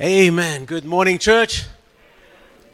Amen. Good morning, church.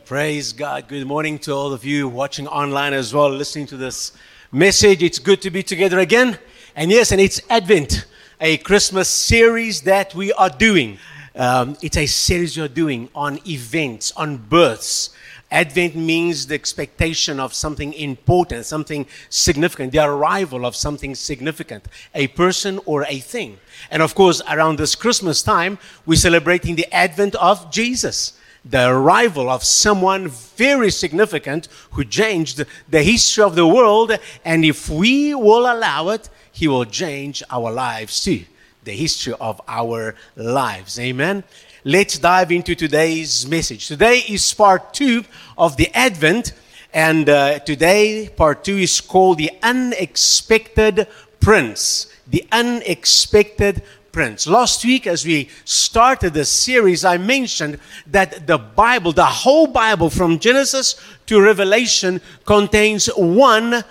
Praise God. Good morning to all of you watching online as well, listening to this message. It's good to be together again. And yes, and it's Advent, a Christmas series that we are doing. Um, it's a series you're doing on events, on births. Advent means the expectation of something important, something significant, the arrival of something significant, a person or a thing. And of course, around this Christmas time, we're celebrating the advent of Jesus, the arrival of someone very significant who changed the history of the world. And if we will allow it, he will change our lives too, the history of our lives. Amen. Let's dive into today's message. Today is part two of the Advent. And uh, today, part two is called the unexpected prince the unexpected prince. Last week, as we started the series, I mentioned that the Bible, the whole Bible from Genesis to Revelation, contains one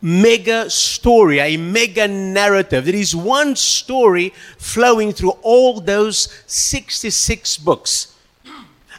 mega story, a mega narrative. There is one story flowing through all those 66 books.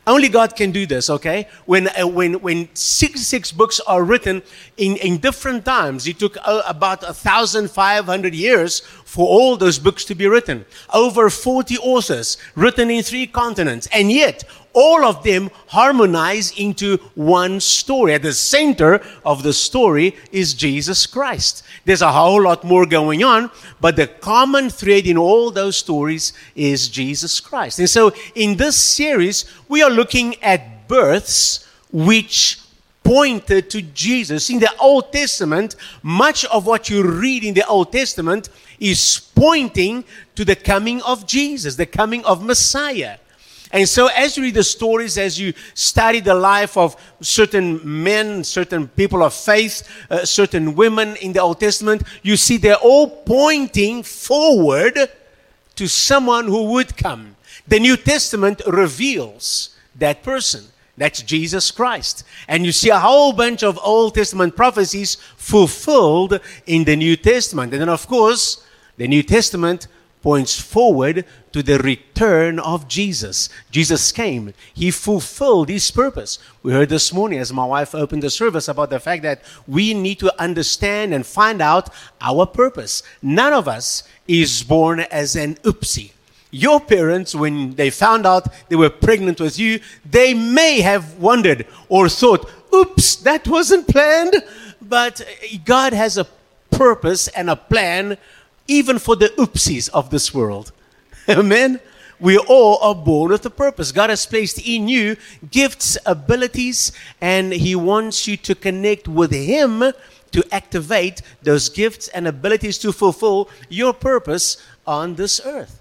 Only God can do this, okay? When, uh, when, when 66 books are written in, in different times, it took uh, about 1,500 years for all those books to be written. Over 40 authors written in three continents. And yet, all of them harmonize into one story. At the center of the story is Jesus Christ. There's a whole lot more going on, but the common thread in all those stories is Jesus Christ. And so in this series, we are looking at births which pointed to Jesus. In the Old Testament, much of what you read in the Old Testament is pointing to the coming of Jesus, the coming of Messiah. And so, as you read the stories, as you study the life of certain men, certain people of faith, uh, certain women in the Old Testament, you see they're all pointing forward to someone who would come. The New Testament reveals that person. That's Jesus Christ. And you see a whole bunch of Old Testament prophecies fulfilled in the New Testament. And then, of course, the New Testament points forward to the return of Jesus. Jesus came, He fulfilled His purpose. We heard this morning as my wife opened the service about the fact that we need to understand and find out our purpose. None of us is born as an oopsie. Your parents, when they found out they were pregnant with you, they may have wondered or thought, oops, that wasn't planned. But God has a purpose and a plan even for the oopsies of this world. Amen. We all are born with a purpose. God has placed in you gifts, abilities, and He wants you to connect with Him to activate those gifts and abilities to fulfill your purpose on this earth.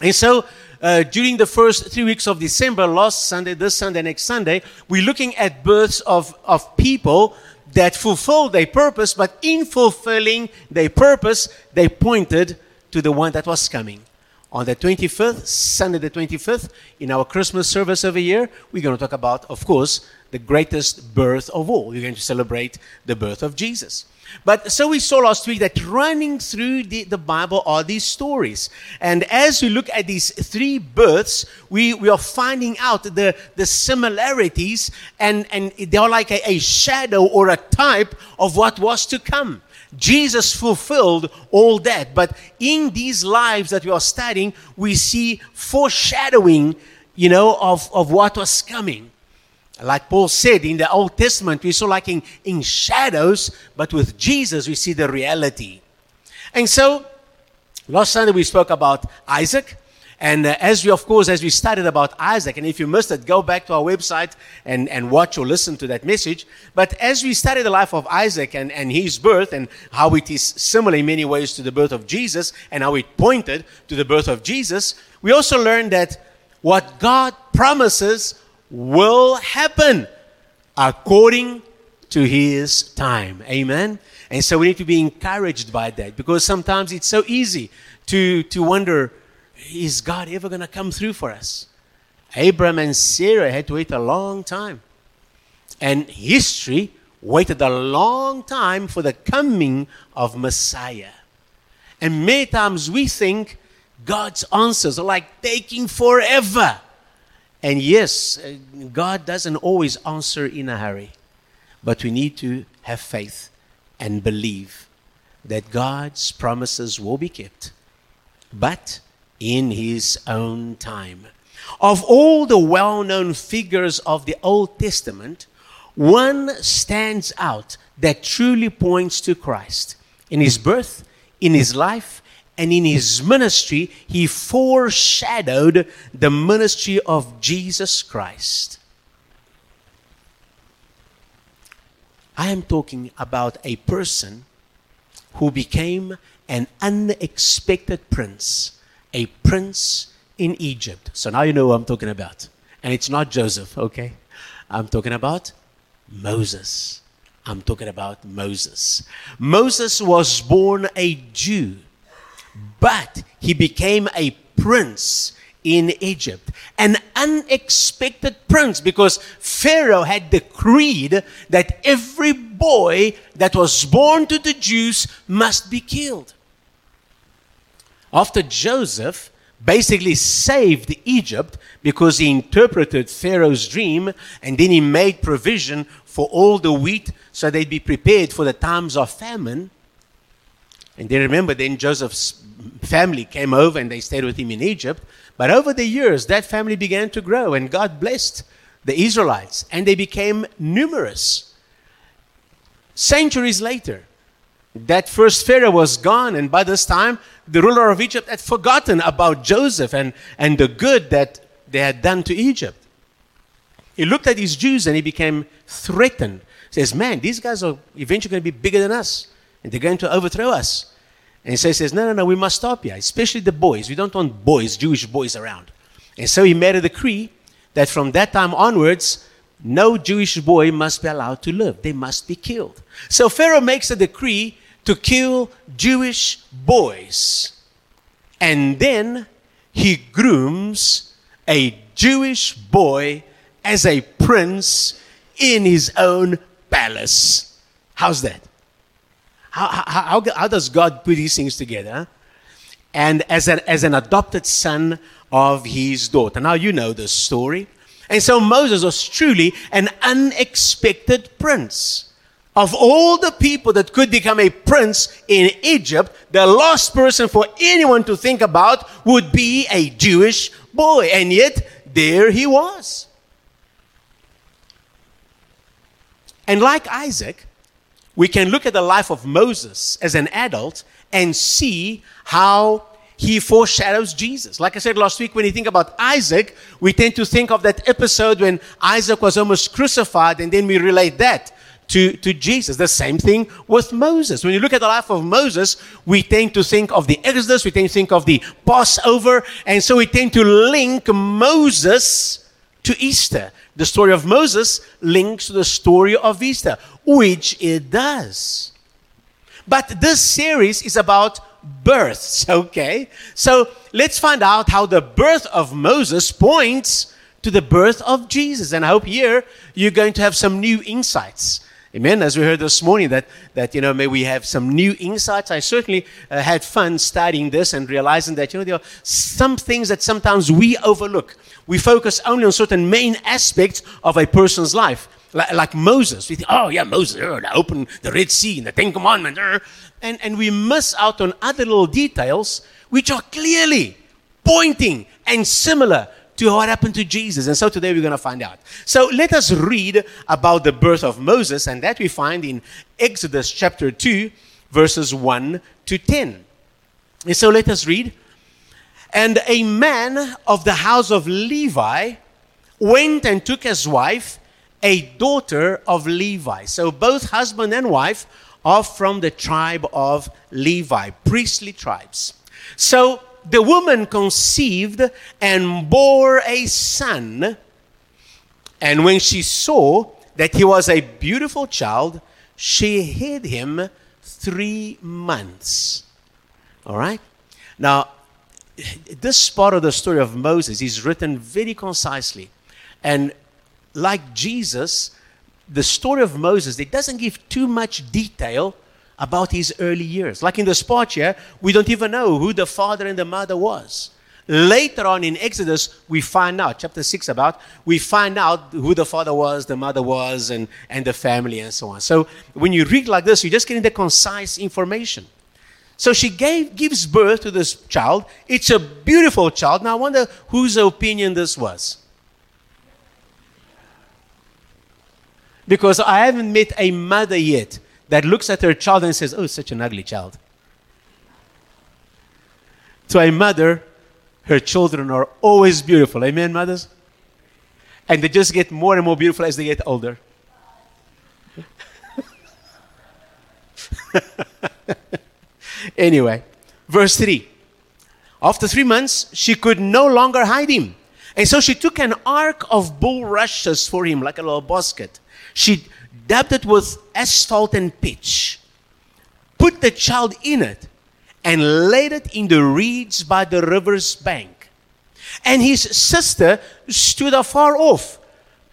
And so, uh, during the first three weeks of December, last Sunday, this Sunday, next Sunday, we're looking at births of, of people that fulfilled their purpose, but in fulfilling their purpose, they pointed to the one that was coming. On the 25th, Sunday the 25th, in our Christmas service every year, we're going to talk about, of course, the greatest birth of all. We're going to celebrate the birth of Jesus. But so we saw last week that running through the, the Bible are these stories. And as we look at these three births, we, we are finding out the, the similarities, and, and they are like a, a shadow or a type of what was to come. Jesus fulfilled all that. But in these lives that we are studying, we see foreshadowing, you know, of, of what was coming. Like Paul said in the Old Testament, we saw like in, in shadows, but with Jesus, we see the reality. And so, last Sunday we spoke about Isaac. And uh, as we, of course, as we studied about Isaac, and if you missed it, go back to our website and, and watch or listen to that message. But as we studied the life of Isaac and, and his birth and how it is similar in many ways to the birth of Jesus and how it pointed to the birth of Jesus, we also learned that what God promises will happen according to his time. Amen. And so we need to be encouraged by that because sometimes it's so easy to, to wonder, is God ever going to come through for us? Abraham and Sarah had to wait a long time. And history waited a long time for the coming of Messiah. And many times we think God's answers are like taking forever. And yes, God doesn't always answer in a hurry, but we need to have faith and believe that God's promises will be kept, but in His own time. Of all the well known figures of the Old Testament, one stands out that truly points to Christ. In his birth, in his life, and in his ministry, he foreshadowed the ministry of Jesus Christ. I am talking about a person who became an unexpected prince, a prince in Egypt. So now you know who I'm talking about. And it's not Joseph, okay? I'm talking about Moses. I'm talking about Moses. Moses was born a Jew but he became a prince in Egypt. An unexpected prince because Pharaoh had decreed that every boy that was born to the Jews must be killed. After Joseph basically saved Egypt because he interpreted Pharaoh's dream and then he made provision for all the wheat so they'd be prepared for the times of famine. And they remember then Joseph's family came over and they stayed with him in Egypt. But over the years, that family began to grow and God blessed the Israelites and they became numerous. Centuries later, that first Pharaoh was gone, and by this time, the ruler of Egypt had forgotten about Joseph and, and the good that they had done to Egypt. He looked at these Jews and he became threatened. He says, Man, these guys are eventually going to be bigger than us, and they're going to overthrow us. And so he says, No, no, no, we must stop here, especially the boys. We don't want boys, Jewish boys around. And so he made a decree that from that time onwards, no Jewish boy must be allowed to live. They must be killed. So Pharaoh makes a decree to kill Jewish boys. And then he grooms a Jewish boy as a prince in his own palace. How's that? How, how, how, does God put these things together? And as as an adopted son of his daughter. Now, you know the story. And so Moses was truly an unexpected prince. Of all the people that could become a prince in Egypt, the last person for anyone to think about would be a Jewish boy. And yet, there he was. And like Isaac, we can look at the life of Moses as an adult and see how he foreshadows Jesus. Like I said last week, when you think about Isaac, we tend to think of that episode when Isaac was almost crucified, and then we relate that to, to Jesus. The same thing with Moses. When you look at the life of Moses, we tend to think of the Exodus, we tend to think of the Passover, and so we tend to link Moses to Easter. The story of Moses links to the story of Easter which it does. But this series is about births, okay? So let's find out how the birth of Moses points to the birth of Jesus. And I hope here you're going to have some new insights. Amen. As we heard this morning, that, that you know, may we have some new insights. I certainly uh, had fun studying this and realizing that, you know, there are some things that sometimes we overlook. We focus only on certain main aspects of a person's life like, like Moses. We think, oh, yeah, Moses, uh, open the Red Sea and the Ten Commandments. Uh, and, and we miss out on other little details which are clearly pointing and similar to what happened to Jesus. And so today we're going to find out. So let us read about the birth of Moses, and that we find in Exodus chapter 2, verses 1 to 10. And so let us read. And a man of the house of Levi went and took his wife a daughter of Levi. So both husband and wife are from the tribe of Levi, priestly tribes. So the woman conceived and bore a son. And when she saw that he was a beautiful child, she hid him three months. All right? Now, this part of the story of Moses is written very concisely. And like Jesus, the story of Moses, it doesn't give too much detail about his early years. Like in the spot here, we don't even know who the father and the mother was. later on in Exodus, we find out, chapter 6 about, we find out who the father was, the mother was, and, and the family, and so on. So when you read like this, you're just getting the concise information. So she gave, gives birth to this child. It's a beautiful child. Now I wonder whose opinion this was. Because I haven't met a mother yet that looks at her child and says, Oh, such an ugly child. To a mother, her children are always beautiful. Amen, mothers? And they just get more and more beautiful as they get older. anyway, verse 3. After three months, she could no longer hide him. And so she took an ark of bulrushes for him, like a little basket. She dabbed it with asphalt and pitch, put the child in it, and laid it in the reeds by the river's bank. And his sister stood afar off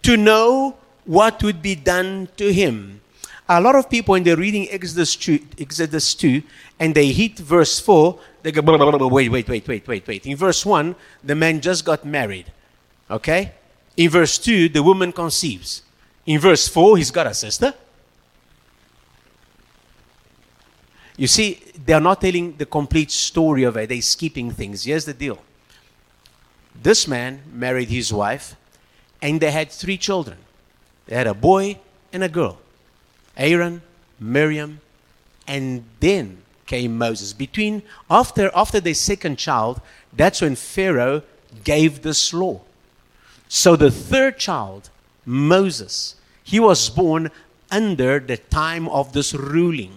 to know what would be done to him. A lot of people, when they're reading Exodus 2, Exodus 2 and they hit verse 4, they go, blah, blah, blah, wait, wait, wait, wait, wait, wait. In verse 1, the man just got married. Okay? In verse 2, the woman conceives. In verse 4, he's got a sister. You see, they are not telling the complete story of it, they're skipping things. Here's the deal this man married his wife, and they had three children. They had a boy and a girl Aaron, Miriam, and then came Moses. Between after after their second child, that's when Pharaoh gave this law. So the third child, Moses, he was born under the time of this ruling.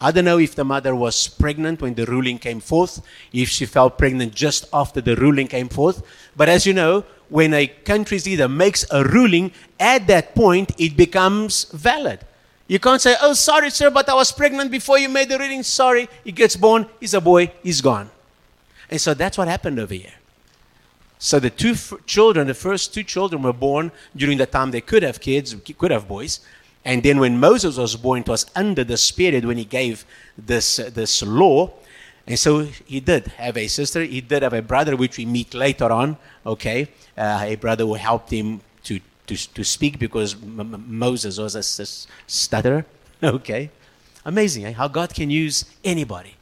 I don't know if the mother was pregnant when the ruling came forth, if she fell pregnant just after the ruling came forth. But as you know, when a country's leader makes a ruling, at that point it becomes valid. You can't say, Oh, sorry, sir, but I was pregnant before you made the ruling. Sorry. He gets born, he's a boy, he's gone. And so that's what happened over here. So the two f- children, the first two children were born during the time they could have kids, could have boys. And then when Moses was born, it was under the Spirit when he gave this, uh, this law. And so he did have a sister. He did have a brother, which we meet later on, okay? Uh, a brother who helped him to, to, speak because M- Moses was a stutterer, okay? Amazing, eh? How God can use anybody.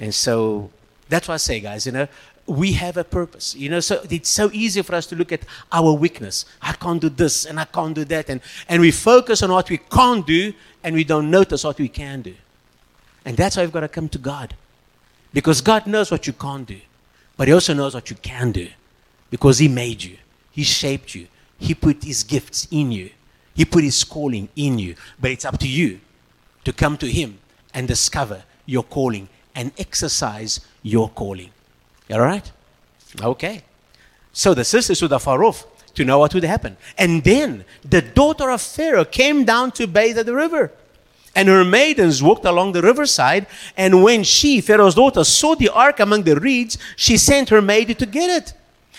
And so that's what I say, guys, you know, we have a purpose. You know, so it's so easy for us to look at our weakness. I can't do this and I can't do that. And, and we focus on what we can't do and we don't notice what we can do. And that's why we've got to come to God. Because God knows what you can't do, but He also knows what you can do. Because He made you, He shaped you, He put His gifts in you, He put His calling in you. But it's up to you to come to Him and discover your calling and exercise your calling. All right? Okay. So the sisters stood afar off to know what would happen. And then the daughter of Pharaoh came down to bathe at the river. And her maidens walked along the riverside. And when she, Pharaoh's daughter, saw the ark among the reeds, she sent her maid to get it.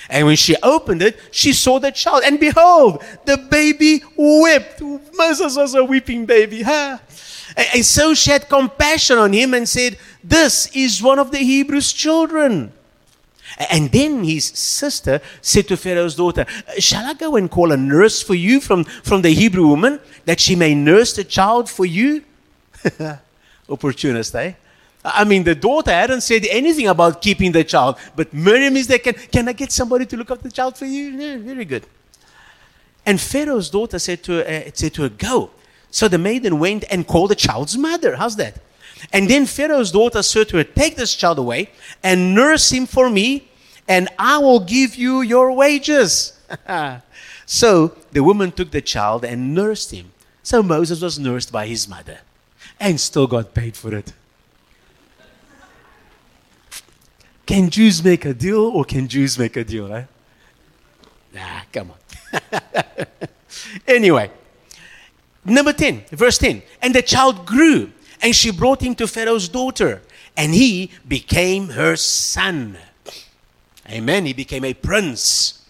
And when she opened it, she saw the child. And behold, the baby wept. Moses was a weeping baby. Huh? And so she had compassion on him and said, This is one of the Hebrews' children. And then his sister said to Pharaoh's daughter, Shall I go and call a nurse for you from, from the Hebrew woman that she may nurse the child for you? Opportunist, eh? I mean, the daughter hadn't said anything about keeping the child, but Miriam is there. Can, can I get somebody to look after the child for you? Yeah, very good. And Pharaoh's daughter said to, her, uh, said to her, Go. So the maiden went and called the child's mother. How's that? And then Pharaoh's daughter said to her, Take this child away and nurse him for me, and I will give you your wages. so the woman took the child and nursed him. So Moses was nursed by his mother and still got paid for it. Can Jews make a deal or can Jews make a deal? Eh? Nah, come on. anyway, number 10, verse 10. And the child grew, and she brought him to Pharaoh's daughter, and he became her son. Amen. He became a prince.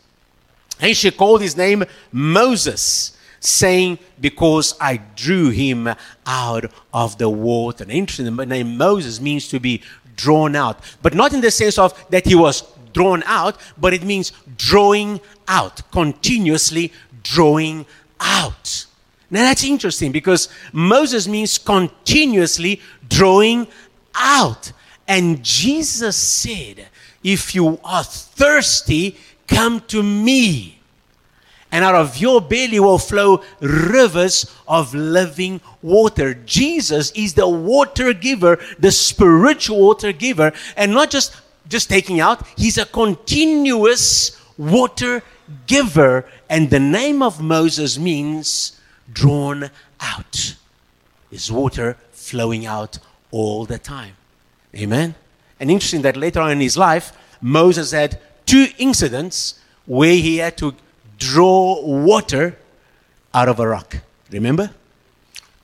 And she called his name Moses, saying, Because I drew him out of the water. Interesting, the name Moses means to be drawn out. But not in the sense of that he was drawn out, but it means drawing out, continuously drawing out. Now that's interesting because Moses means continuously drawing out. And Jesus said, If you are thirsty, come to me. And out of your belly will flow rivers of living water. Jesus is the water giver, the spiritual water giver, and not just just taking out, he's a continuous water giver. And the name of Moses means drawn out. Is water flowing out all the time. Amen. And interesting that later on in his life, Moses had two incidents where he had to draw water out of a rock. Remember?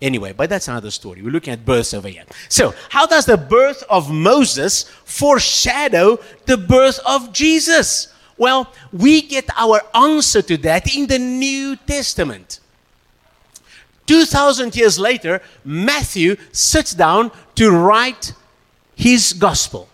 Anyway, but that's another story. We're looking at births over here. So, how does the birth of Moses foreshadow the birth of Jesus? Well, we get our answer to that in the New Testament. 2,000 years later, Matthew sits down to write his gospel.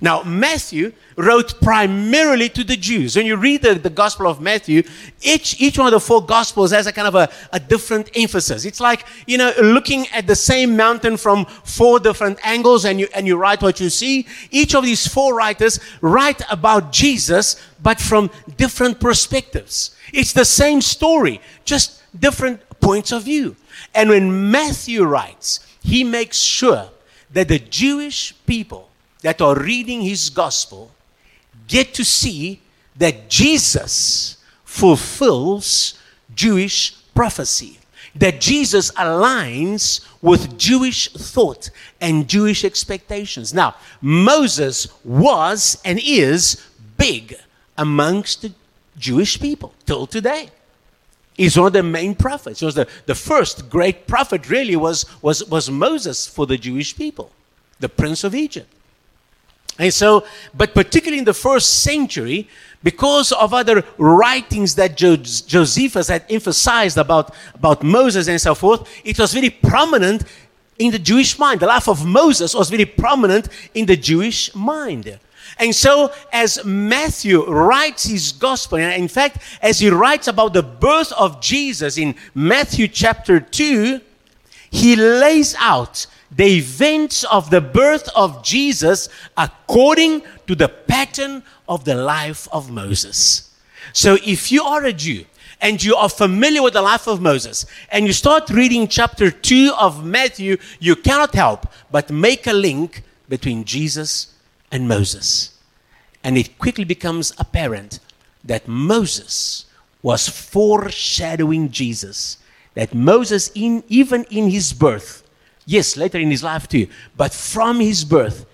Now, Matthew wrote primarily to the Jews. When you read the, the Gospel of Matthew, each, each one of the four Gospels has a kind of a, a different emphasis. It's like, you know, looking at the same mountain from four different angles and you, and you write what you see. Each of these four writers write about Jesus, but from different perspectives. It's the same story, just different points of view. And when Matthew writes, he makes sure that the Jewish people that are reading his gospel get to see that Jesus fulfills Jewish prophecy. That Jesus aligns with Jewish thought and Jewish expectations. Now, Moses was and is big amongst the Jewish people till today. He's one of the main prophets. He was the, the first great prophet, really, was, was, was Moses for the Jewish people, the prince of Egypt. And so, but particularly in the first century, because of other writings that jo- Josephus had emphasized about, about Moses and so forth, it was very prominent in the Jewish mind. The life of Moses was very prominent in the Jewish mind. And so, as Matthew writes his gospel, and in fact, as he writes about the birth of Jesus in Matthew chapter 2, he lays out the events of the birth of Jesus according to the pattern of the life of Moses. So if you are a Jew and you are familiar with the life of Moses and you start reading chapter 2 of Matthew, you cannot help but make a link between Jesus and Moses. And it quickly becomes apparent that Moses was foreshadowing Jesus. That Moses, in, even in his birth, Yes, later in his life too. But from his birth,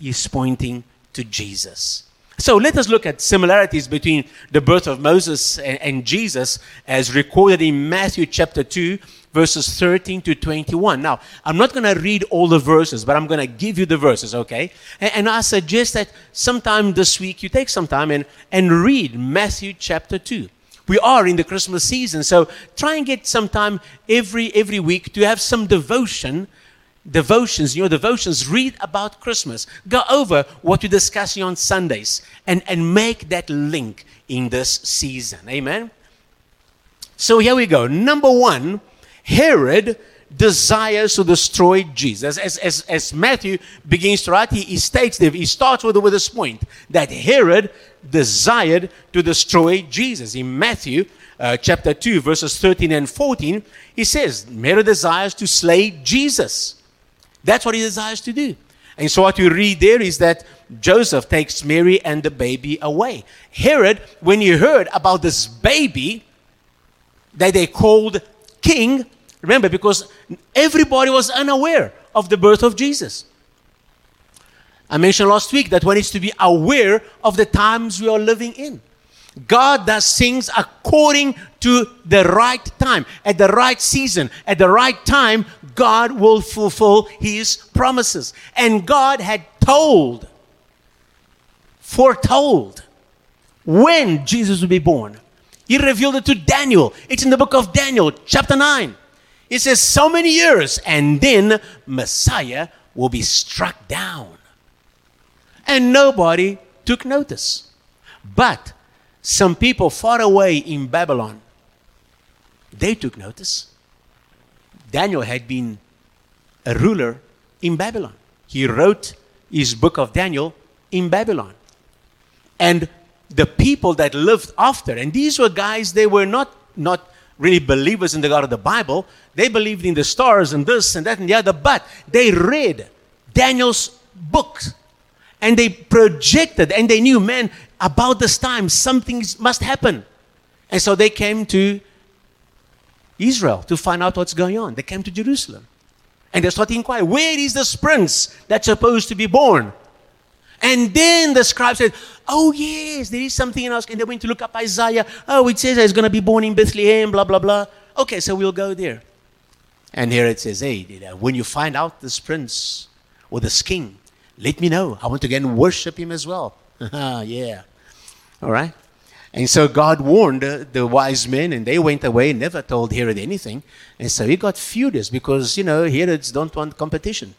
he's pointing to Jesus. So let us look at similarities between the birth of Moses and, and, Jesus as recorded in Matthew chapter 2, verses 13 to 21. Now, I'm not going to read all the verses, but I'm going to give you the verses, okay? And, and, I suggest that sometime this week you take some time and, and read Matthew chapter 2 we are in the Christmas season. So try and get some time every every week to have some devotion. Devotions, your devotions, read about Christmas. Go over what you're discussing on Sundays and, and make that link in this season. Amen. So here we go. Number one, Herod desires to destroy Jesus. As, as, as Matthew begins to write, he, he states that he starts with, with this point that Herod desired to destroy Jesus. In Matthew uh, chapter 2, verses 13 and 14, he says, Herod desires to slay Jesus. That's what he desires to do. And so what you read there is that Joseph takes Mary and the baby away. Herod, when he heard about this baby that they called king, Remember, because everybody was unaware of the birth of Jesus. I mentioned last week that one needs to be aware of the times we are living in. God does things according to the right time, at the right season, at the right time, God will fulfill his promises. And God had told, foretold, when Jesus would be born. He revealed it to Daniel. It's in the book of Daniel, chapter 9. It says so many years, and then Messiah will be struck down. And nobody took notice. But some people far away in Babylon, they took notice. Daniel had been a ruler in Babylon. He wrote his book of Daniel in Babylon. And the people that lived after, and these were guys, they were not, not really believers in the God of the Bible. They believed in the stars and this and that and the other, but they read Daniel's books and they projected and they knew, man, about this time something must happen. And so they came to Israel to find out what's going on. They came to Jerusalem. And they started inquiring, where is this prince that's supposed to be born? And then the scribe said, Oh, yes, there is something else. And they went to look up Isaiah. Oh, it says he's going to be born in Bethlehem, blah, blah, blah. Okay, so we'll go there. And here it says, Hey, uh, when you find out this prince or this king, let me know. I want to go and worship him as well. yeah. All right. And so God warned the, the, wise men, and they went away, never told Herod anything. And so he got furious because, you know, Herods don't want competition.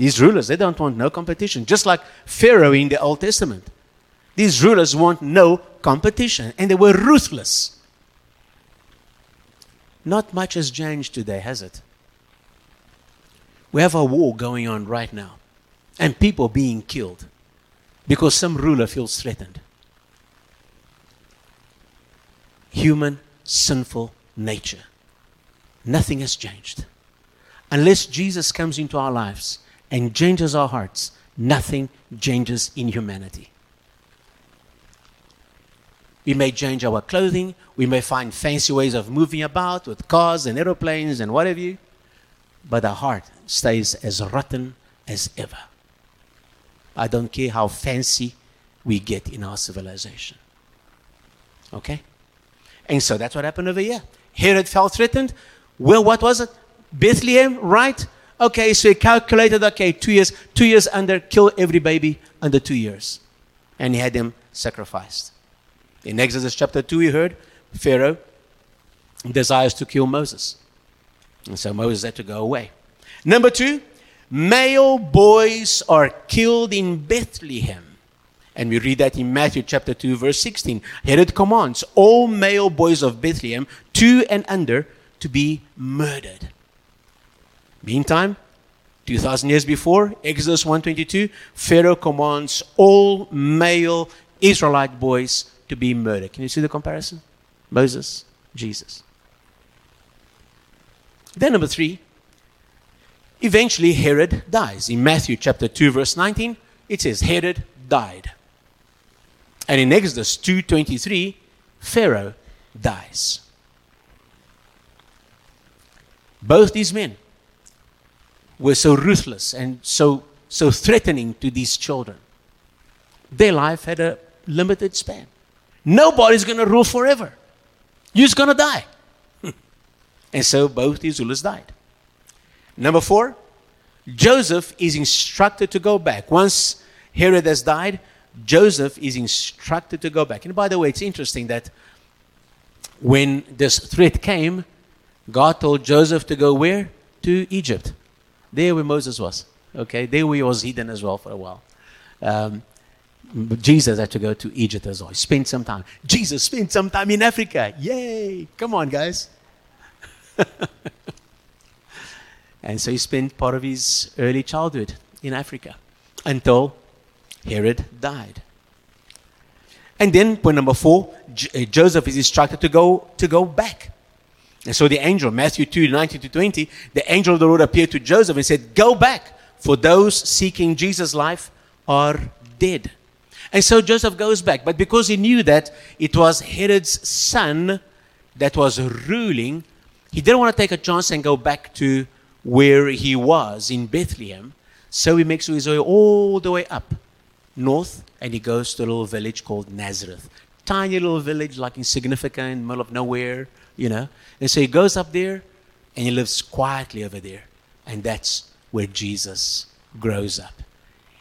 These rulers, they don't want no competition. Just like Pharaoh in the Old Testament. These rulers want no competition, and they were ruthless. Not much has changed today, has it? We have a war going on right now, and people being killed because some ruler feels threatened. Human, sinful nature. Nothing has changed. Unless Jesus comes into our lives and changes our hearts, nothing changes in humanity. We may change our clothing, we may find fancy ways of moving about with cars and aeroplanes and whatever, but our heart stays as rotten as ever. I don't care how fancy we get in our civilization. Okay? And so that's what happened over here. Herod felt threatened. Well, what was it? Bethlehem, right? Okay, so he calculated, okay, two years, two years under, kill every baby under two years. And he had them sacrificed. In Exodus chapter 2, we heard Pharaoh desires to kill Moses. And so Moses had to go away. Number two, male boys are killed in Bethlehem. And we read that in Matthew chapter 2, verse 16. Herod commands all male boys of Bethlehem, two and under, to be murdered. Meantime, 2000 years before, Exodus 122, Pharaoh commands all male Israelite boys to be murdered. Can you see the comparison? Moses, Jesus. Then number 3, eventually Herod dies. In Matthew chapter 2 verse 19, it says Herod died. And in Exodus 2:23, Pharaoh dies. Both these men were so ruthless and so, so threatening to these children. Their life had a limited span. Nobody's going to rule forever. You're just going to die. and so both these rulers died. Number four, Joseph is instructed to go back. Once Herod has died, Joseph is instructed to go back. And by the way, it's interesting that when this threat came, God told Joseph to go where? To Egypt. There where Moses was. Okay, there where he was hidden as well for a while. Um, Jesus had to go to Egypt as well. He spent some time. Jesus spent some time in Africa. Yay! Come on, guys. and so he spent part of his early childhood in Africa until Herod died. And then, point number four, J- uh, Joseph is instructed to go to go back. And so the angel, Matthew 2, 19 to 20, the angel of the Lord appeared to Joseph and said, Go back, for those seeking Jesus' life are dead. And so Joseph goes back. But because he knew that it was Herod's son that was ruling, he didn't want to take a chance and go back to where he was in Bethlehem. So he makes his way all the way up north and he goes to a little village called Nazareth. Tiny little village, like insignificant, middle of nowhere, you know. And so he goes up there and he lives quietly over there. And that's where Jesus grows up.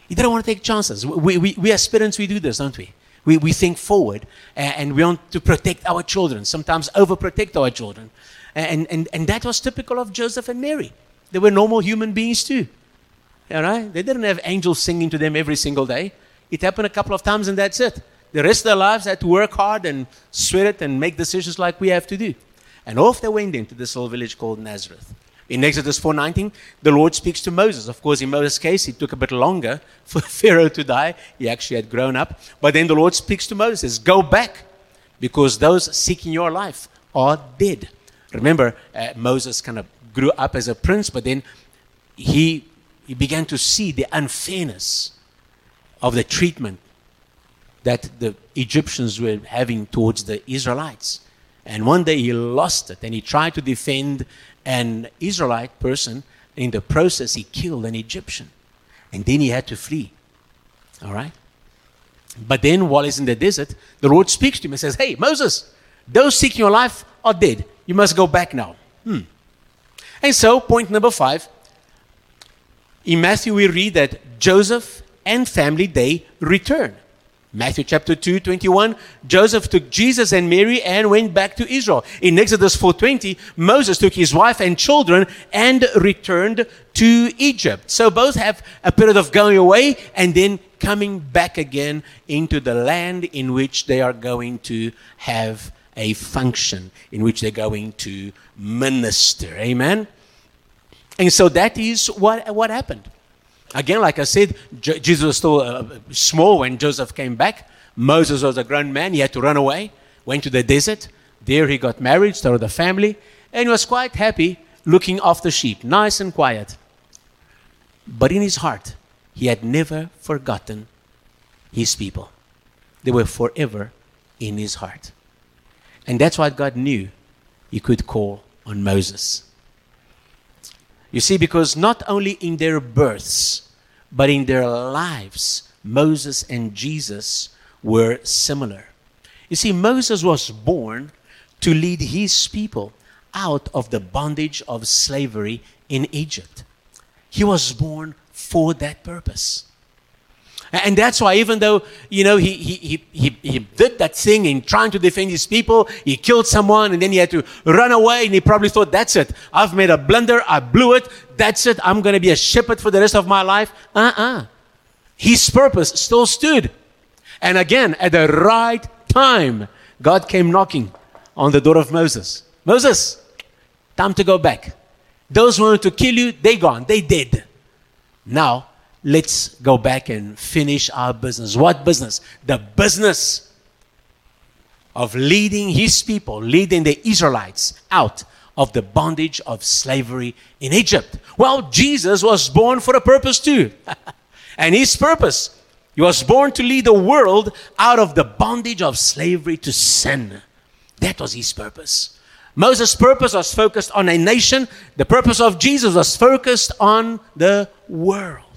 He didn't want to take chances. We, we, we as parents, we do this, don't we? We, we think forward and, we want to protect our children, sometimes overprotect our children. And, and, and that was typical of Joseph and Mary. They were normal human beings too. You know, they didn't have angels singing to them every single day. It happened a couple of times and that's it. The rest of their lives had to work hard and sweat it and make decisions like we have to do. And off they went into this little village called Nazareth. In Exodus 4:19, the Lord speaks to Moses. Of course, in Moses' case, it took a bit longer for Pharaoh to die. He actually had grown up. But then the Lord speaks to Moses, "Go back, because those seeking your life are dead." Remember, uh, Moses kind of grew up as a prince, but then he he began to see the unfairness of the treatment that the Egyptians were having towards the Israelites. And one day he lost it and he tried to defend an Israelite person. In the process, he killed an Egyptian. And then he had to flee. All right? But then, while he's in the desert, the Lord speaks to him and says, Hey, Moses, those seeking your life are dead. You must go back now. Hmm. And so, point number five in Matthew, we read that Joseph and family, they return. Matthew chapter 2, 21, Joseph took Jesus and Mary and went back to Israel. In Exodus 4.20, Moses took his wife and children and returned to Egypt. So both have a period of going away and then coming back again into the land in which they are going to have a function, in which they're going to minister. Amen? And so that is what, what happened. Again, like I said, Jesus was still uh, small when Joseph came back. Moses was a grown man. He had to run away, went to the desert. There he got married, started a family, and he was quite happy looking after sheep, nice and quiet. But in his heart, he had never forgotten his people. They were forever in his heart. And that's what God knew he could call on Moses. You see, because not only in their births, but in their lives, Moses and Jesus were similar. You see, Moses was born to lead his people out of the bondage of slavery in Egypt. He was born for that purpose. And that's why, even though, you know, he, he, he, he did that thing in trying to defend his people, he killed someone and then he had to run away and he probably thought, that's it. I've made a blunder. I blew it. That's it. I'm going to be a shepherd for the rest of my life. Uh uh-uh. uh His purpose still stood. And again, at the right time, God came knocking on the door of Moses. Moses, time to go back. Those who wanted to kill you, they gone. They dead. Now, let's go back and finish our business. What business? The business of leading his people, leading the Israelites out of the bondage of slavery in Egypt. Well, Jesus was born for a purpose too. and his purpose, he was born to lead the world out of the bondage of slavery to sin. That was his purpose. Moses' purpose was focused on a nation. The purpose of Jesus was focused on the world.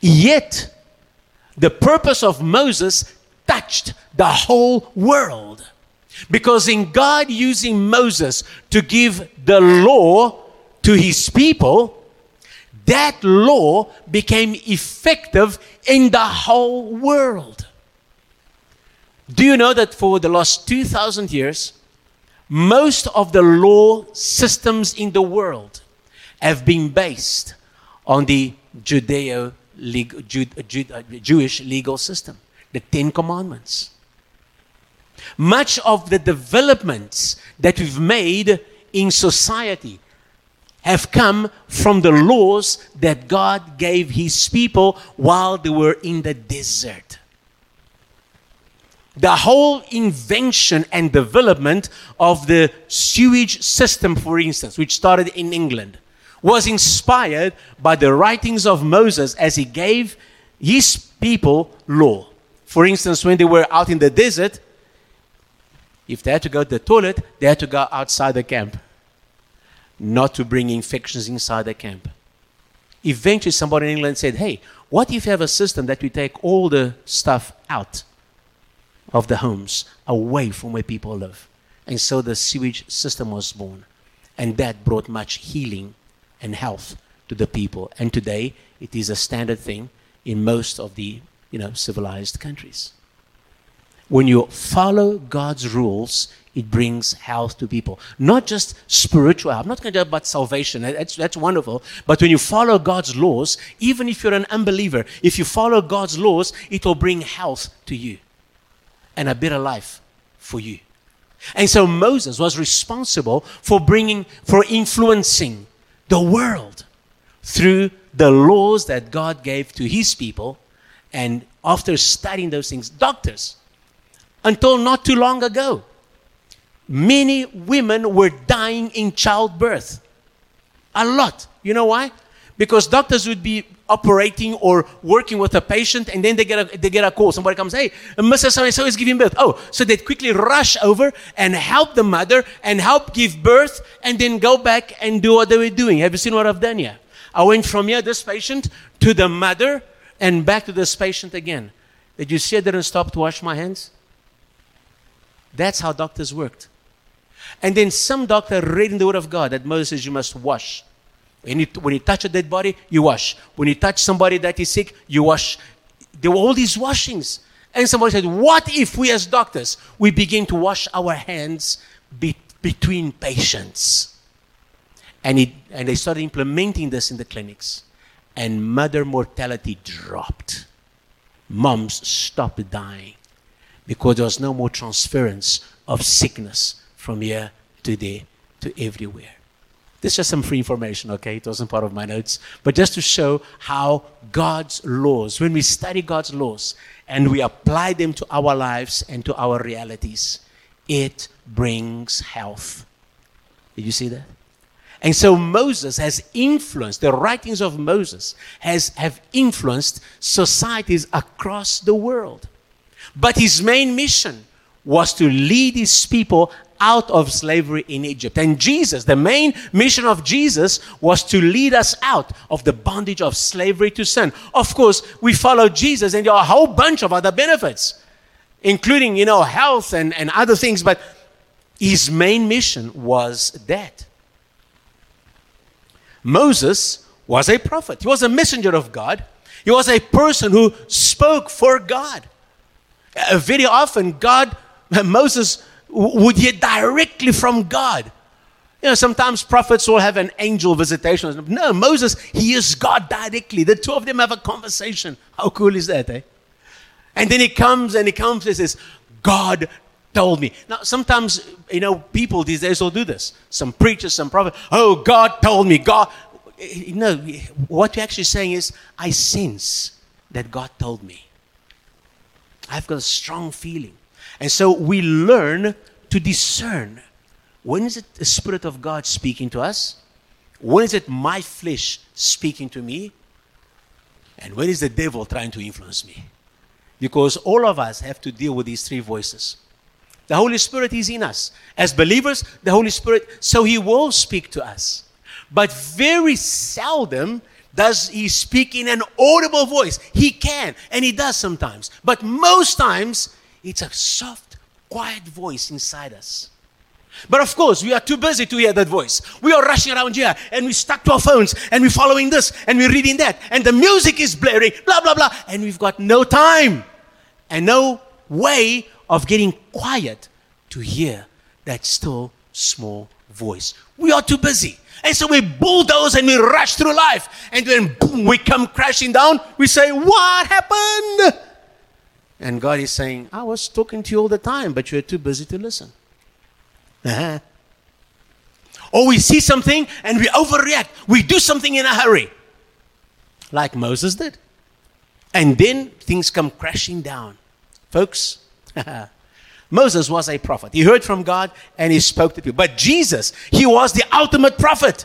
Yet, the purpose of Moses touched the whole world. Because in God using Moses to give the law to his people, that law became effective in the whole world. Do you know that for the last 2,000 years, most of the law systems in the world have been based on the Judeo legal, Jew, Jew, uh, Jewish legal system, the Ten Commandments. Much of the developments that we've made in society have come from the laws that God gave His people while they were in the desert. The whole invention and development of the sewage system, for instance, which started in England, was inspired by the writings of Moses as he gave his people law. For instance, when they were out in the desert, if they had to go to the toilet, they had to go outside the camp, not to bring infections inside the camp. Eventually, somebody in England said, Hey, what if you have a system that we take all the stuff out of the homes, away from where people live? And so the sewage system was born. And that brought much healing and health to the people. And today, it is a standard thing in most of the you know, civilized countries. When you follow God's rules, it brings health to people. Not just spiritual. I'm not going to talk about salvation. That's, that's wonderful. But when you follow God's laws, even if you're an unbeliever, if you follow God's laws, it will bring health to you and a better life for you. And so Moses was responsible for bringing, for influencing the world through the laws that God gave to his people. And after studying those things, doctors, until not too long ago, many women were dying in childbirth. A lot. You know why? Because doctors would be operating or working with a patient and then they get a, they get a call. Somebody comes, hey, Mrs. So-and-so is giving birth. Oh, so they quickly rush over and help the mother and help give birth and then go back and do what they were doing. Have you seen what I've done here? I went from here, this patient, to the mother and back to this patient again. Did you see I didn't stop to wash my hands? That's how doctors worked. And then some doctor read in the Word of God that Moses you must wash. When you, touch a dead body, you wash. When you touch somebody that is sick, you wash. There were all these washings. And somebody said, What if we as doctors, we begin to wash our hands be, between patients? And, it, and they started implementing this in the clinics. And mother mortality dropped. Moms stopped dying because there was no more transference of sickness from here to there to everywhere. This is just some free information, okay? It wasn't part of my notes. But just to show how God's laws, when we study God's laws and we apply them to our lives and to our realities, it brings health. Did you see that? And so Moses has influenced, the writings of Moses has, have influenced societies across the world. But his main mission was to lead his people out of slavery in Egypt. And Jesus, the main mission of Jesus was to lead us out of the bondage of slavery to sin. Of course, we follow Jesus and there are a whole bunch of other benefits, including, you know, health and, and other things, but his main mission was that. Moses was a prophet. He was a messenger of God. He was a person who spoke for God. Uh, very often, God, Moses would hear directly from God. You know, sometimes prophets will have an angel visitation. No, Moses hears God directly. The two of them have a conversation. How cool is that, eh? And then he comes and he comes and says, God told me. Now, sometimes, you know, people these days will do this. Some preachers, some prophets, oh, God told me. God. No, what you're actually saying is, I sense that God told me. I've got a strong feeling. And so we learn to discern when is it the Spirit of God speaking to us? When is it my flesh speaking to me? And when is the devil trying to influence me? Because all of us have to deal with these three voices. The Holy Spirit is in us. As believers, the Holy Spirit, so He will speak to us. But very seldom does He speak in an audible voice. He can, and He does sometimes. But most times, it's a soft, quiet voice inside us. But of course, we are too busy to hear that voice. We are rushing around here and we stuck to our phones and we're following this and we're reading that and the music is blaring, blah, blah, blah. And we've got no time and no way of getting quiet to hear that still small voice. We are too busy. And so we bulldoze and we rush through life. And then boom, we come crashing down. We say, What happened? And God is saying, I was talking to you all the time, but you're too busy to listen. Uh-huh. Or we see something and we overreact. We do something in a hurry, like Moses did. And then things come crashing down. Folks, Moses was a prophet. He heard from God and he spoke to people. But Jesus, he was the ultimate prophet.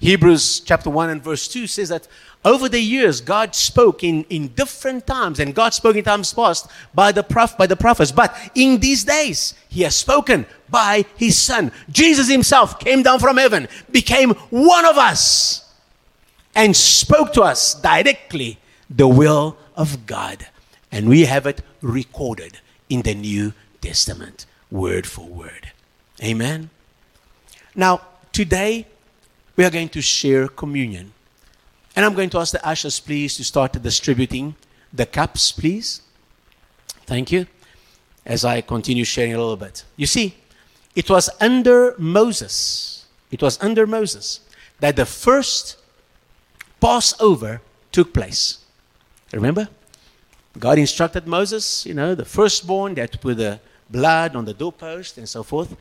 Hebrews chapter 1 and verse 2 says that over the years, God spoke in, in different times, and God spoke in times past by the, prof, by the prophets. But in these days, He has spoken by His Son. Jesus Himself came down from heaven, became one of us, and spoke to us directly the will of God. And we have it recorded in the New Testament, word for word. Amen. Now, today, we are going to share communion. And I'm going to ask the ushers, please, to start distributing the cups, please. Thank you. As I continue sharing a little bit. You see, it was under Moses, it was under Moses that the first Passover took place. Remember? God instructed Moses, you know, the firstborn, that put the blood on the doorpost and so forth.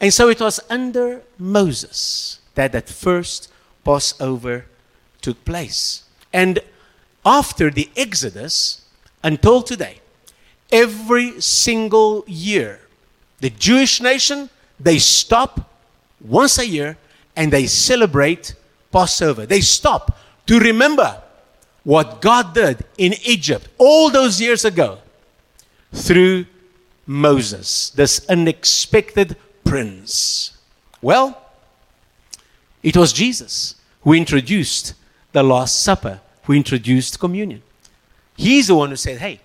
And so it was under Moses that that first Passover took place. And after the Exodus until today, every single year, the Jewish nation, they stop once a year and they celebrate Passover. They stop to remember what God did in Egypt all those years ago through Moses, this unexpected prince. Well, it was Jesus who introduced the Last Supper, who introduced communion. He's the one who said, Hey,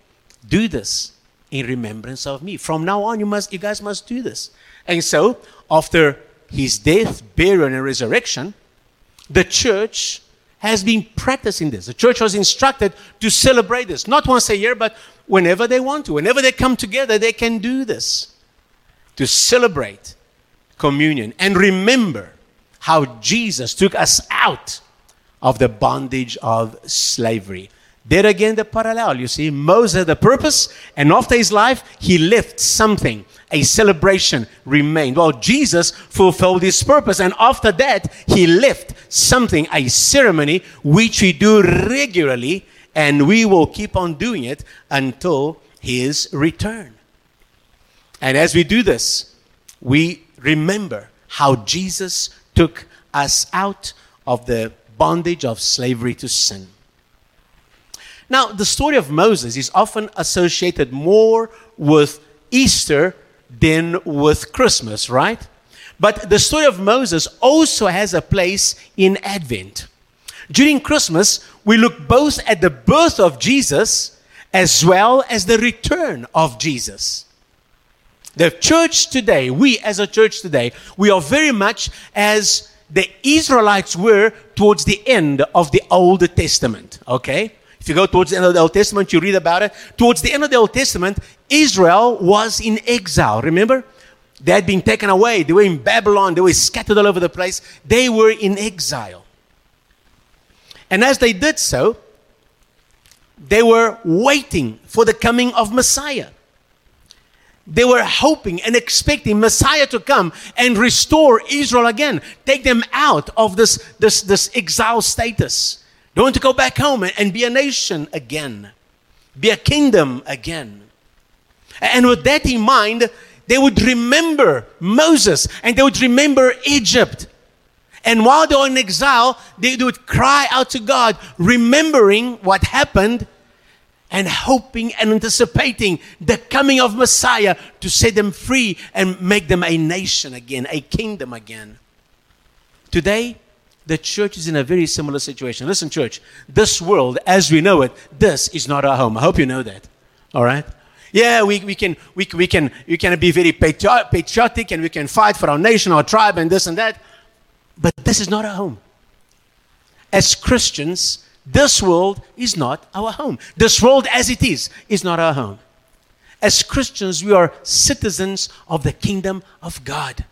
do this in remembrance of me. From now on, you must you guys must do this. And so, after his death, burial, and resurrection, the church has been practicing this. The church was instructed to celebrate this, not once a year, but whenever they want to. Whenever they come together, they can do this to celebrate communion and remember how Jesus took us out of the bondage of slavery. There again, the parallel. You see, Moses had a purpose, and after his life, he left something. A celebration remained. Well, Jesus fulfilled his purpose, and after that, he left something, a ceremony, which we do regularly, and we will keep on doing it until his return. And as we do this, we remember how Jesus took us out of the bondage of slavery to sin. Now, the story of Moses is often associated more with Easter than with Christmas, right? But the story of Moses also has a place in Advent. During Christmas, we look both at the birth of Jesus as well as the return of Jesus. The church today, we as a church today, we are very much as the Israelites were towards the end of the Old Testament, okay? If you go towards the end of the Old Testament, you read about it. Towards the end of the Old Testament, Israel was in exile. Remember? They had been taken away. They were in Babylon. They were scattered all over the place. They were in exile. And as they did so, they were waiting for the coming of Messiah. They were hoping and expecting Messiah to come and restore Israel again, take them out of this, this, this exile status. They want to go back home and be a nation again, be a kingdom again. And with that in mind, they would remember Moses and they would remember Egypt. And while they were in exile, they would cry out to God, remembering what happened and hoping and anticipating the coming of Messiah to set them free and make them a nation again, a kingdom again. Today, the church is in a very similar situation. Listen, church, this world as we know it, this is not our home. I hope you know that. All right? Yeah, we, we, can, we, we, can, we can be very patriotic and we can fight for our nation, our tribe, and this and that. But this is not our home. As Christians, this world is not our home. This world as it is, is not our home. As Christians, we are citizens of the kingdom of God.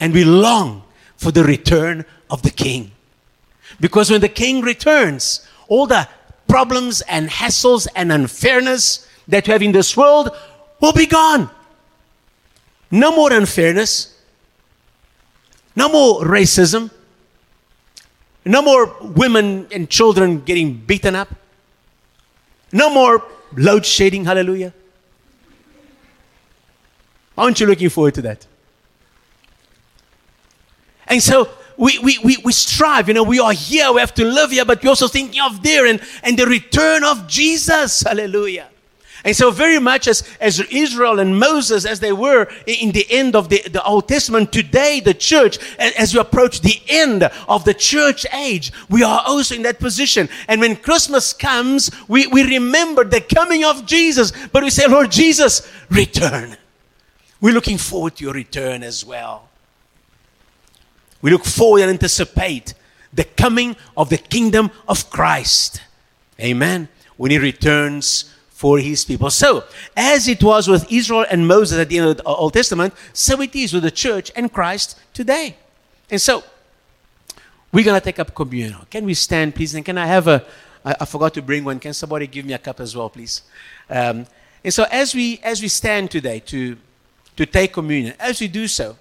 And we long for the return of the king. Because when the king returns, all the problems and hassles and unfairness that we have in this world will be gone. No more unfairness. No more racism. No more women and children getting beaten up. No more load shedding. Hallelujah. Aren't you looking forward to that? And so we, we, we, we strive, you know, we are here, we have to live here, but we're also thinking of there and, and the return of Jesus. Hallelujah. And so, very much as, as Israel and Moses, as they were in the end of the, the Old Testament, today, the church, as we approach the end of the church age, we are also in that position. And when Christmas comes, we, we remember the coming of Jesus, but we say, Lord Jesus, return. We're looking forward to your return as well. We look forward and anticipate the coming of the kingdom of Christ. Amen. When he returns for his people. So, as it was with Israel and Moses at the end of the Old Testament, so it is with the church and Christ today. And so, we're going to take up communion. Can we stand, please? And can I have a, I, I forgot to bring one. Can somebody give me a cup as well, please? Um, and so, as we, as we stand today to, to take communion, as we do so,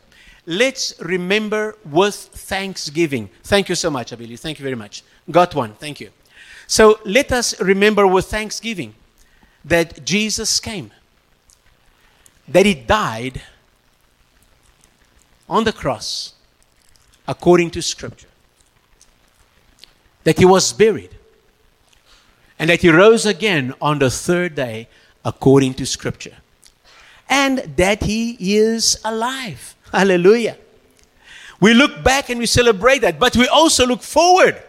let's remember with thanksgiving. Thank you so much, Abili. Thank you very much. Got one. Thank you. So let us remember with thanksgiving that Jesus came, that he died on the cross according to Scripture, that he was buried, and that he rose again on the third day according to Scripture, and that he is alive. Hallelujah. We look back and we celebrate that, but we also look forward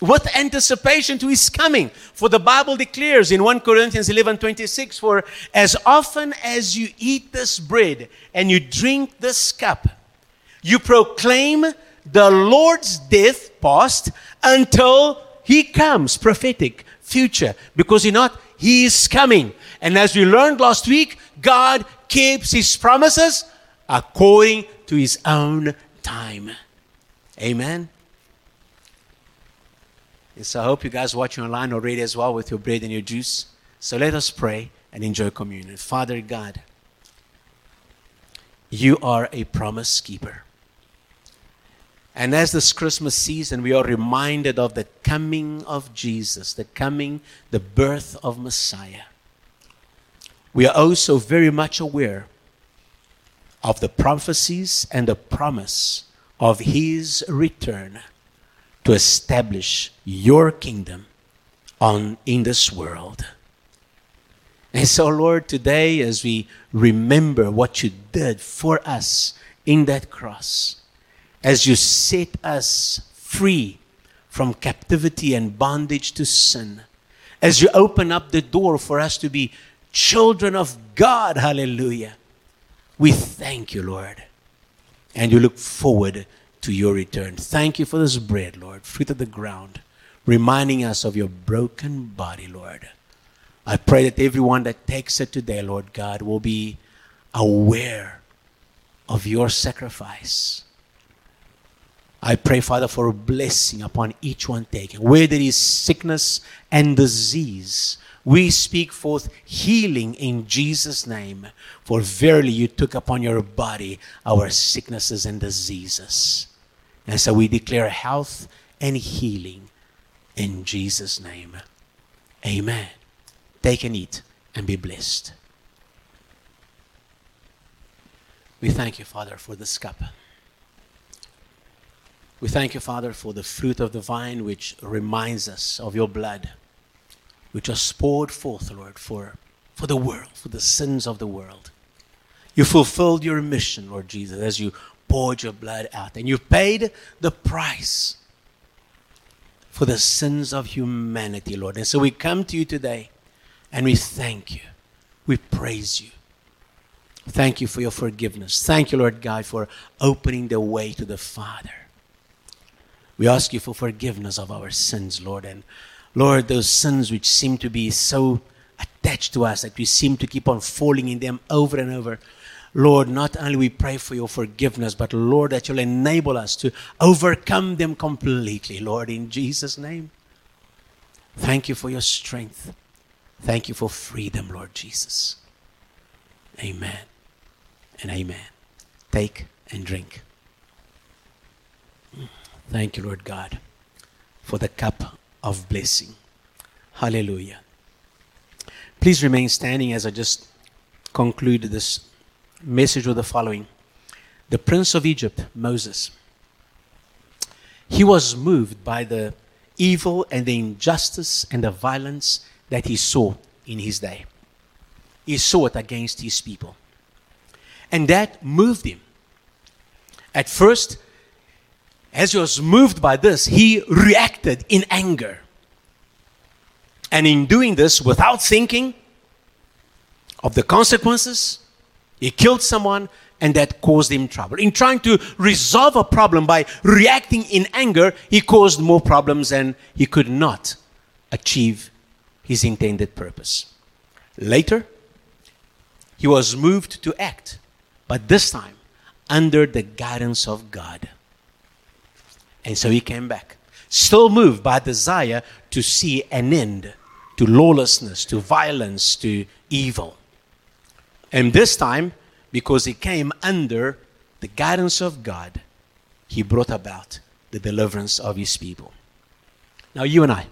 with anticipation to his coming. For the Bible declares in 1 Corinthians 11 26, For as often as you eat this bread and you drink this cup, you proclaim the Lord's death past until he comes, prophetic, future, because you not, he is coming. And as we learned last week, God keeps his promises according to his own time. Amen. And so I hope you guys watching online already as well with your bread and your juice. So let us pray and enjoy communion. Father God, you are a promise keeper. And as this Christmas season, we are reminded of the coming of Jesus, the coming, the birth of Messiah. We are also very much aware of the prophecies and the promise of his return to establish your kingdom on in this world. And so, Lord, today as we remember what you did for us in that cross, as you set us free from captivity and bondage to sin, as you open up the door for us to be children of God, hallelujah, we thank you, Lord. And you look forward to your return. Thank you for this bread, Lord, fruit of the ground, reminding us of your broken body, Lord. I pray that everyone that takes it today, Lord God, will be aware of your sacrifice. I pray, Father, for a blessing upon each one taken. Where there is sickness and disease, we speak forth healing in Jesus' name. For verily you took upon your body our sicknesses and diseases. And so we declare health and healing in Jesus' name. Amen. Take and eat and be blessed. We thank you, Father, for this cup. We thank you, Father, for the fruit of the vine which reminds us of your blood, which was poured forth, Lord, for, for the world, for the sins of the world. You fulfilled your mission, Lord Jesus, as you poured your blood out and you paid the price for the sins of humanity, Lord. And so we come to you today and we thank you. We praise you. Thank you for your forgiveness. Thank you, Lord God, for opening the way to the Father. We ask you for forgiveness of our sins, Lord. And Lord, those sins which seem to be so attached to us that we seem to keep on falling in them over and over. Lord, not only we pray for your forgiveness, but Lord, that you'll enable us to overcome them completely, Lord, in Jesus' name. Thank you for your strength. Thank you for freedom, Lord Jesus. Amen and amen. Take and drink. Thank you, Lord God, for the cup of blessing. Hallelujah. Please remain standing as I just conclude this message with the following The prince of Egypt, Moses, he was moved by the evil and the injustice and the violence that he saw in his day. He saw it against his people. And that moved him. At first, as he was moved by this, he reacted in anger. And in doing this, without thinking of the consequences, he killed someone and that caused him trouble. In trying to resolve a problem by reacting in anger, he caused more problems and he could not achieve his intended purpose. Later, he was moved to act, but this time under the guidance of God. And so he came back, still moved by desire to see an end to lawlessness, to violence, to evil. And this time, because he came under the guidance of God, he brought about the deliverance of his people. Now, you and I,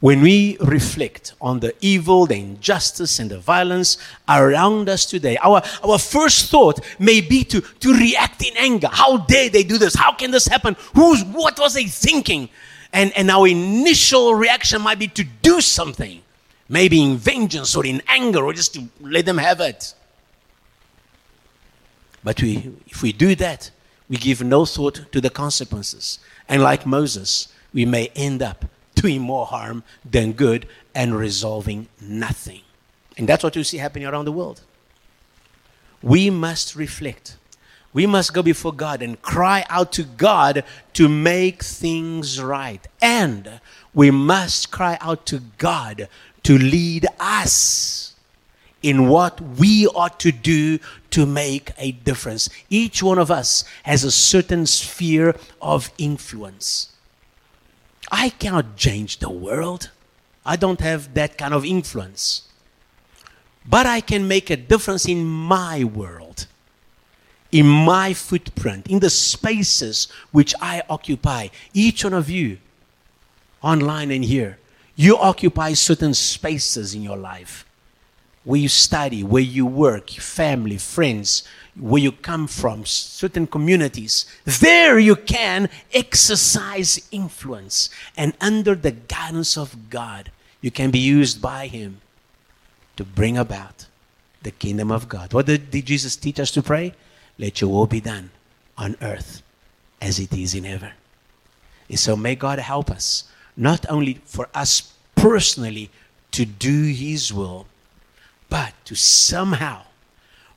when we reflect on the evil, the injustice, and the violence around us today, our, our first thought may be to, to react in anger. How dare they do this? How can this happen? Who's, what was they thinking? And, and our initial reaction might be to do something, maybe in vengeance or in anger or just to let them have it. But we, if we do that, we give no thought to the consequences. And like Moses, we may end up doing more harm than good and resolving nothing. And that's what you see happening around the world. We must reflect. We must go before God and cry out to God to make things right. And we must cry out to God to lead us in what we ought to do to make a difference. Each one of us has a certain sphere of influence. I cannot change the world. I don't have that kind of influence. But I can make a difference in my world, in my footprint, in the spaces which I occupy. Each one of you, online and here, you occupy certain spaces in your life where you study, where you work, family, friends, where you come from, certain communities, there you can exercise influence. And under the guidance of God, you can be used by Him to bring about the kingdom of God. What did, did Jesus teach us to pray? Let your will be done on earth as it is in heaven. And so may God help us, not only for us personally to do His will, but to somehow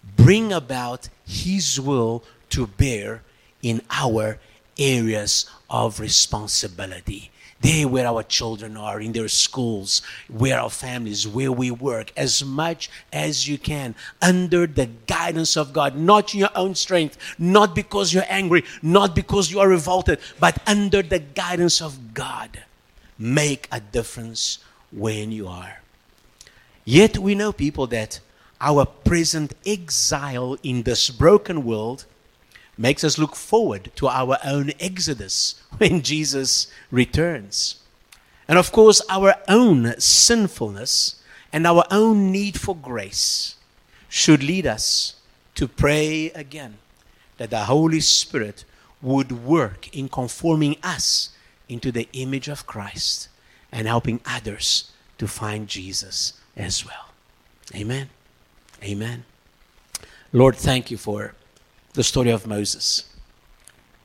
bring about His will to bear in our areas of responsibility. There, where our children are, in their schools, where our families, where we work, as much as you can, under the guidance of God, not your own strength, not because you're angry, not because you are revolted, but under the guidance of God. Make a difference when you are. Yet we know people that our present exile in this broken world makes us look forward to our own exodus when Jesus returns. And of course, our own sinfulness and our own need for grace should lead us to pray again that the Holy Spirit would work in conforming us into the image of Christ and helping others to find Jesus as well. Amen. Amen. Lord, thank you for the story of Moses,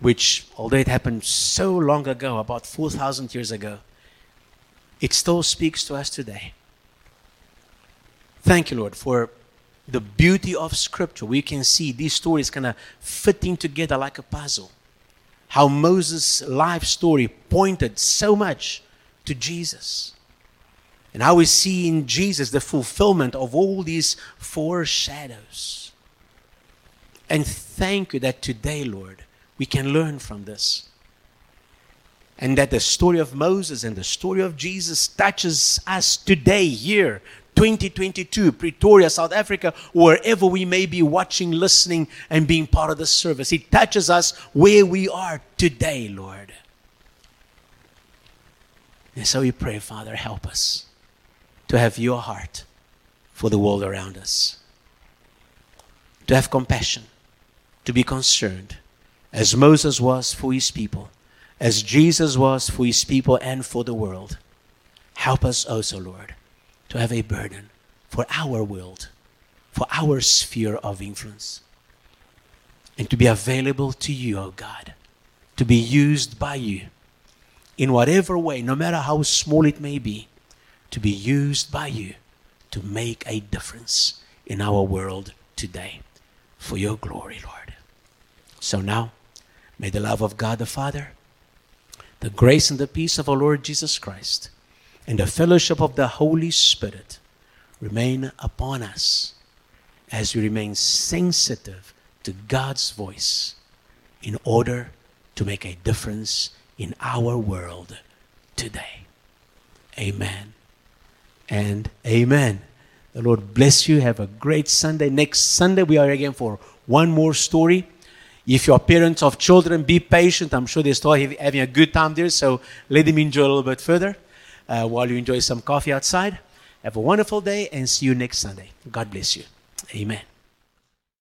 which, although it happened so long ago, about 4,000 years ago, it still speaks to us today. Thank you, Lord, for the beauty of Scripture. We can see these stories kind of fitting together like a puzzle. How Moses' life story pointed so much to Jesus. And how we see in Jesus the fulfillment of all these foreshadows. And thank you that today, Lord, we can learn from this. And that the story of Moses and the story of Jesus touches us today, here, 2022, Pretoria, South Africa, wherever we may be watching, listening, and being part of the service. It touches us where we are today, Lord. And so we pray, Father, help us to have your heart for the world around us, to have compassion, to be concerned, as Moses was for his people, as Jesus was for his people and for the world. Help us also, Lord, to have a burden for our world, for our sphere of influence, and to be available to you, O oh God, to be used by you in whatever way, no matter how small it may be to be used by you to make a difference in our world today for your glory, Lord. So now, may the love of God the Father, the grace and the peace of our Lord Jesus Christ, and the fellowship of the Holy Spirit remain upon us as we remain sensitive to God's voice in order to make a difference in our world today. Amen and amen. The Lord bless you. Have a great Sunday. Next Sunday, we are again for one more story. If you're parents of children, be patient. I'm sure they're still having a good time there, so let them enjoy a little bit further uh, while you enjoy some coffee outside. Have a wonderful day and see you next Sunday. God bless you. Amen.